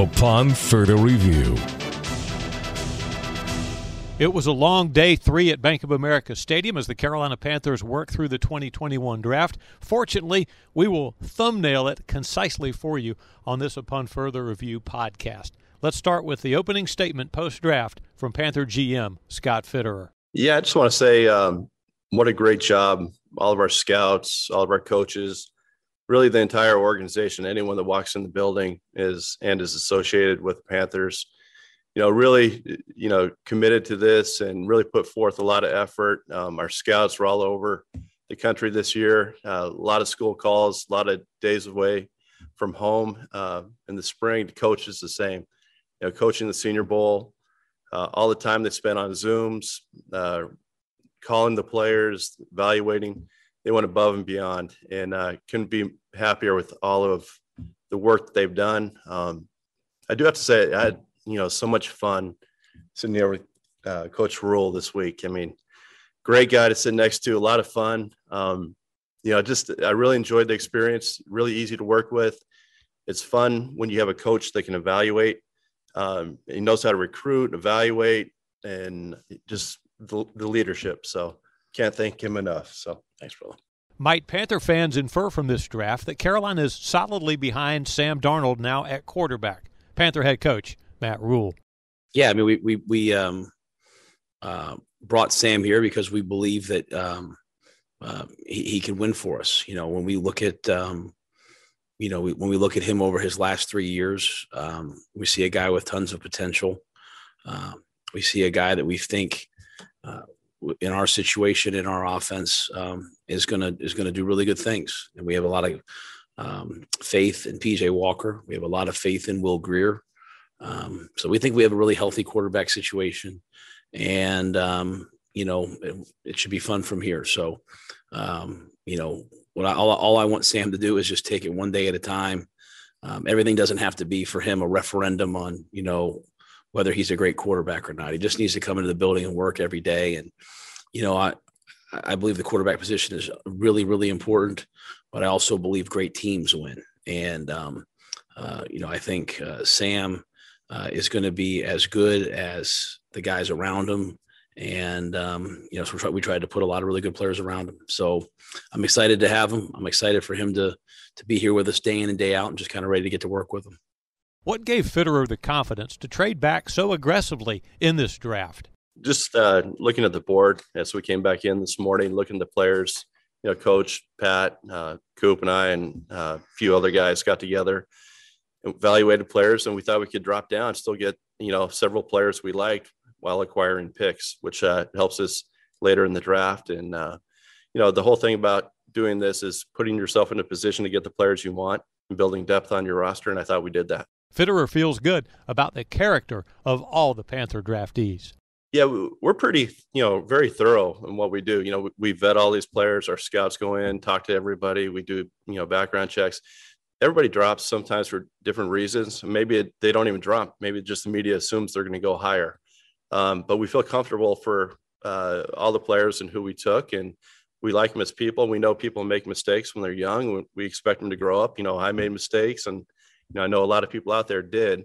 upon further review. It was a long day three at Bank of America Stadium as the Carolina Panthers work through the 2021 draft. Fortunately, we will thumbnail it concisely for you on this Upon Further Review podcast. Let's start with the opening statement post draft from Panther GM Scott Fitterer. Yeah, I just want to say um, what a great job. All of our scouts, all of our coaches, really the entire organization, anyone that walks in the building is and is associated with the Panthers you know, really, you know, committed to this and really put forth a lot of effort. Um, our scouts were all over the country this year. Uh, a lot of school calls, a lot of days away from home. Uh, in the spring, the coach is the same. You know, coaching the Senior Bowl, uh, all the time they spent on Zooms, uh, calling the players, evaluating. They went above and beyond, and uh, couldn't be happier with all of the work that they've done. Um, I do have to say, I had you know so much fun sitting there with uh, Coach Rhule this week. I mean, great guy to sit next to, a lot of fun. Um, you know, just I really enjoyed the experience. Really easy to work with. It's fun when you have a coach that can evaluate. Um, he knows how to recruit, evaluate, and just the, the leadership. So can't thank him enough. So thanks, brother. Might Panther fans infer from this draft that Carolina is solidly behind Sam Darnold now at quarterback? Panther head coach Matt Rhule. Yeah, I mean, we we we um, uh, brought Sam here because we believe that um, uh, he, he, can win for us. You know, when we look at um, you know we, when we look at him over his last three years, um, we see a guy with tons of potential. Uh, we see a guy that we think uh, in our situation in our offense um, is gonna is gonna do really good things, and we have a lot of um, faith in PJ Walker. We have a lot of faith in Will Grier. Um, so we think we have a really healthy quarterback situation, and um, you know it, it, should be fun from here. So, um, you know, what I, all, all I want Sam to do is just take it one day at a time. Um, everything doesn't have to be for him a referendum on you know whether he's a great quarterback or not. He just needs to come into the building and work every day. And you know, I I believe the quarterback position is really really important, but I also believe great teams win. And um, uh, you know, I think uh, Sam uh, is going to be as good as the guys around him. And, um, you know, so we, try, we tried to put a lot of really good players around him. So I'm excited to have him. I'm excited for him to, to be here with us day in and day out and just kind of ready to get to work with him. What gave Fitterer the confidence to trade back so aggressively in this draft? Just uh, looking at the board as we came back in this morning, looking at the players, you know, Coach Pat, uh, Coop, and I, and uh, a few other guys got together evaluated players, and we thought we could drop down, and still get you know several players we liked while acquiring picks, which uh, helps us later in the draft. And uh, you know the whole thing about doing this is putting yourself in a position to get the players you want and building depth on your roster. And I thought we did that. Fitterer feels good about the character of all the Panther draftees. Yeah, we're pretty, you know, very thorough in what we do. You know, we vet all these players. Our scouts go in, talk to everybody. We do, you know, background checks everybody drops sometimes for different reasons. Maybe it, they don't even drop. Maybe just the media assumes they're going to go higher. Um, but we feel comfortable for uh, all the players and who we took, and we like them as people. We know people make mistakes when they're young. We expect them to grow up. You know, I made mistakes, and know, I know a lot of people out there did.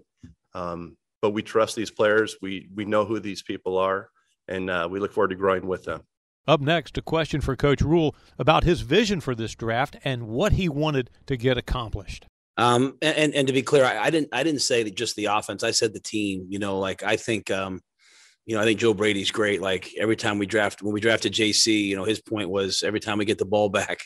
Um, but we trust these players. We we know who these people are, and uh, we look forward to growing with them. Up next, a question for Coach Rhule about his vision for this draft and what he wanted to get accomplished. Um, and, and to be clear, I, I, didn't I didn't say that just the offense. I said the team. You know, like I think, um, you know, I think Joe Brady's great. Like every time we draft, when we drafted JC, you know, his point was every time we get the ball back,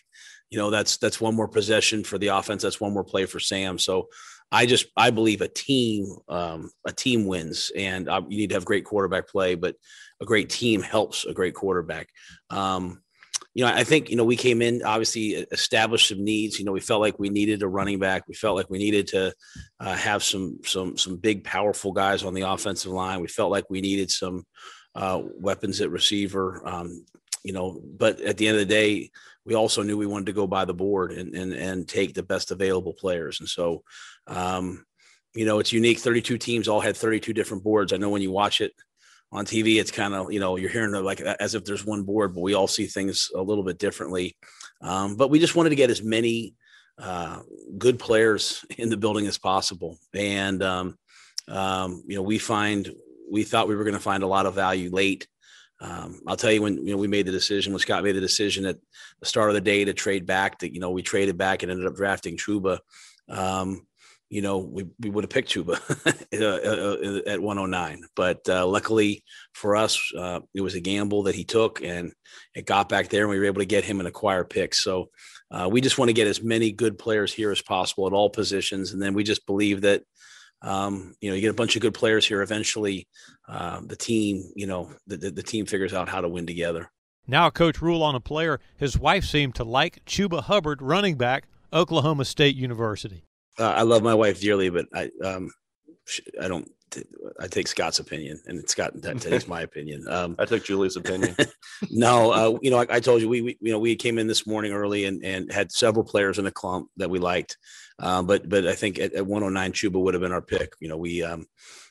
you know, that's that's one more possession for the offense. That's one more play for Sam. So I just I believe a team um, a team wins, and uh, you need to have great quarterback play, but a great team helps a great quarterback. Um, you know, I think you know we came in obviously established some needs. You know, we felt like we needed a running back. We felt like we needed to uh, have some some some big powerful guys on the offensive line. We felt like we needed some uh, weapons at receiver. Um, you know, but at the end of the day, we also knew we wanted to go by the board and and and take the best available players. And so, um, you know, it's unique. Thirty two teams all had thirty two different boards. I know when you watch it on TV, it's kind of, you know, you're hearing like as if there's one board, but we all see things a little bit differently. Um, but we just wanted to get as many uh, good players in the building as possible. And, um, um, you know, we find, we thought we were going to find a lot of value late. Um, I'll tell you when you know we made the decision when Scott made the decision at the start of the day to trade back that you know we traded back and ended up drafting Chuba. Um, you know, we, we would have picked Chuba uh, uh, uh, at 109. But uh, luckily for us, uh, it was a gamble that he took and it got back there and we were able to get him and acquire picks. So uh, we just want to get as many good players here as possible at all positions. And then we just believe that, um, you know, you get a bunch of good players here. Eventually, the team, you know, the, the, the team figures out how to win together. Now, Coach Rhule on a player his wife seemed to like, Chuba Hubbard, running back, Oklahoma State University uh, I love my wife dearly, but I um I don't I take Scott's opinion, and Scott takes my opinion. Um, I took Julie's opinion. no, uh, you know, I, I told you we, we, you know, we came in this morning early and, and had several players in the clump that we liked, uh, but but I think at, at 109, Chuba would have been our pick. You know, we um,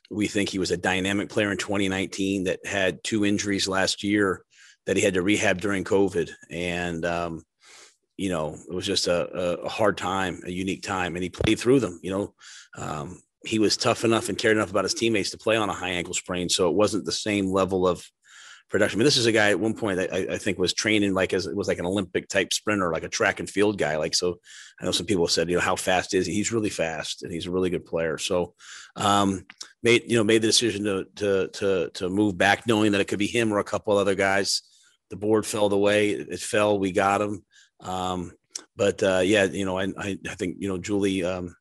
we think he was a dynamic player in 2019 that had two injuries last year that he had to rehab during COVID, and um, you know, it was just a, a, hard time, a unique time, and he played through them. You know, um, he was tough enough and cared enough about his teammates to play on a high ankle sprain, so it wasn't the same level of production. I mean, this is a guy at one point that I, I think was training like as it was like an Olympic type sprinter, like a track and field guy. Like so, I know some people said, you know, how fast is he? He's really fast, and he's a really good player. So, um, made you know made the decision to to to to move back, knowing that it could be him or a couple other guys. The board fell the way it fell. We got him. Um, but uh, yeah, you know, I, I, think you know Julie, um,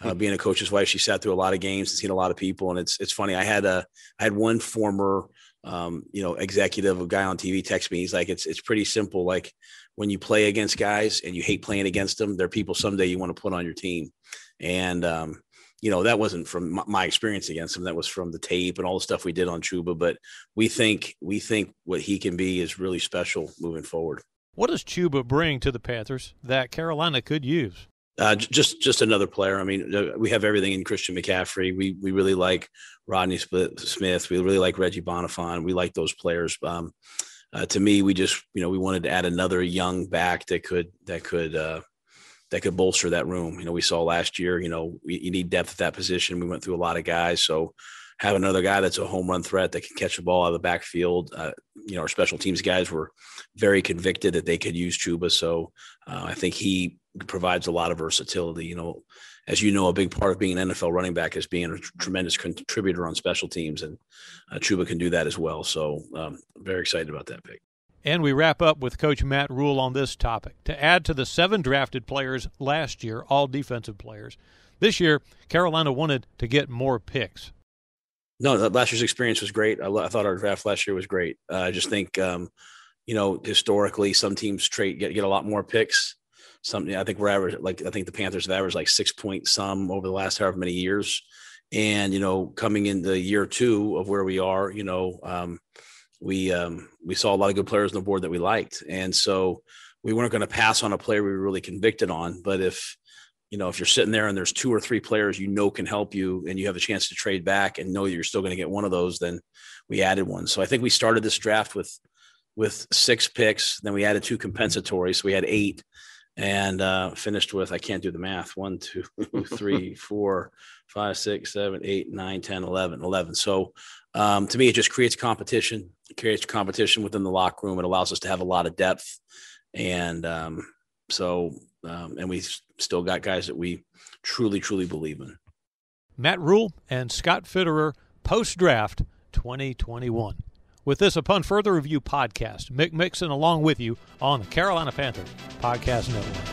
uh, being a coach's wife, she sat through a lot of games and seen a lot of people, and it's it's funny. I had a I had one former um, you know executive, a guy on TV, text me. He's like, it's it's pretty simple. Like when you play against guys and you hate playing against them, they're people someday you want to put on your team, and um, you know that wasn't from my experience against him that was from the tape and all the stuff we did on Chuba. but we think we think what he can be is really special moving forward what does Chuba bring to the Panthers that Carolina could use? Uh, just just another player. I mean, uh, we have everything in Christian McCaffrey. We we really like Rodney Smith. We really like Reggie Bonnafon. We like those players. Um, uh, to me, we just you know we wanted to add another young back that could that could uh, that could bolster that room. You know, we saw last year. You know, we, you need depth at that position. We went through a lot of guys, so have another guy that's a home run threat that can catch the ball out of the backfield. Uh, you know, our special teams guys were very convicted that they could use Chuba. So uh, I think he provides a lot of versatility. You know, as you know, a big part of being an NFL running back is being a tremendous contributor on special teams, and uh, Chuba can do that as well. So um, very excited about that pick. And we wrap up with Coach Matt Rhule on this topic. To add to the seven drafted players last year, all defensive players, this year Carolina wanted to get more picks no, last year's experience was great. I, I, thought our draft last year was great. Uh, I just think, um, you know, historically, some teams trade get, get a lot more picks. Something I think we're average like I think the Panthers have averaged like six point some over the last however many years. And you know, coming into year two of where we are, you know, um, we um, we saw a lot of good players on the board that we liked, and so we weren't going to pass on a player we were really convicted on. But if you know, if you're sitting there and there's two or three players you know can help you and you have a chance to trade back and know you're still going to get one of those, then we added one. So I think we started this draft with with six picks, then we added two compensatory, so we had eight, and uh, finished with I can't do the math one, two, three, four, five, six, seven, eight, nine, 10, 11, 11. So um, to me, it just creates competition, it creates competition within the locker room. It allows us to have a lot of depth, and um, so um, and we still got guys that we truly, truly believe in. Matt Rhule and Scott Fitterer post draft 2021. With this Upon Further Review podcast, Mick Mixon along with you on the Carolina Panthers Podcast Network.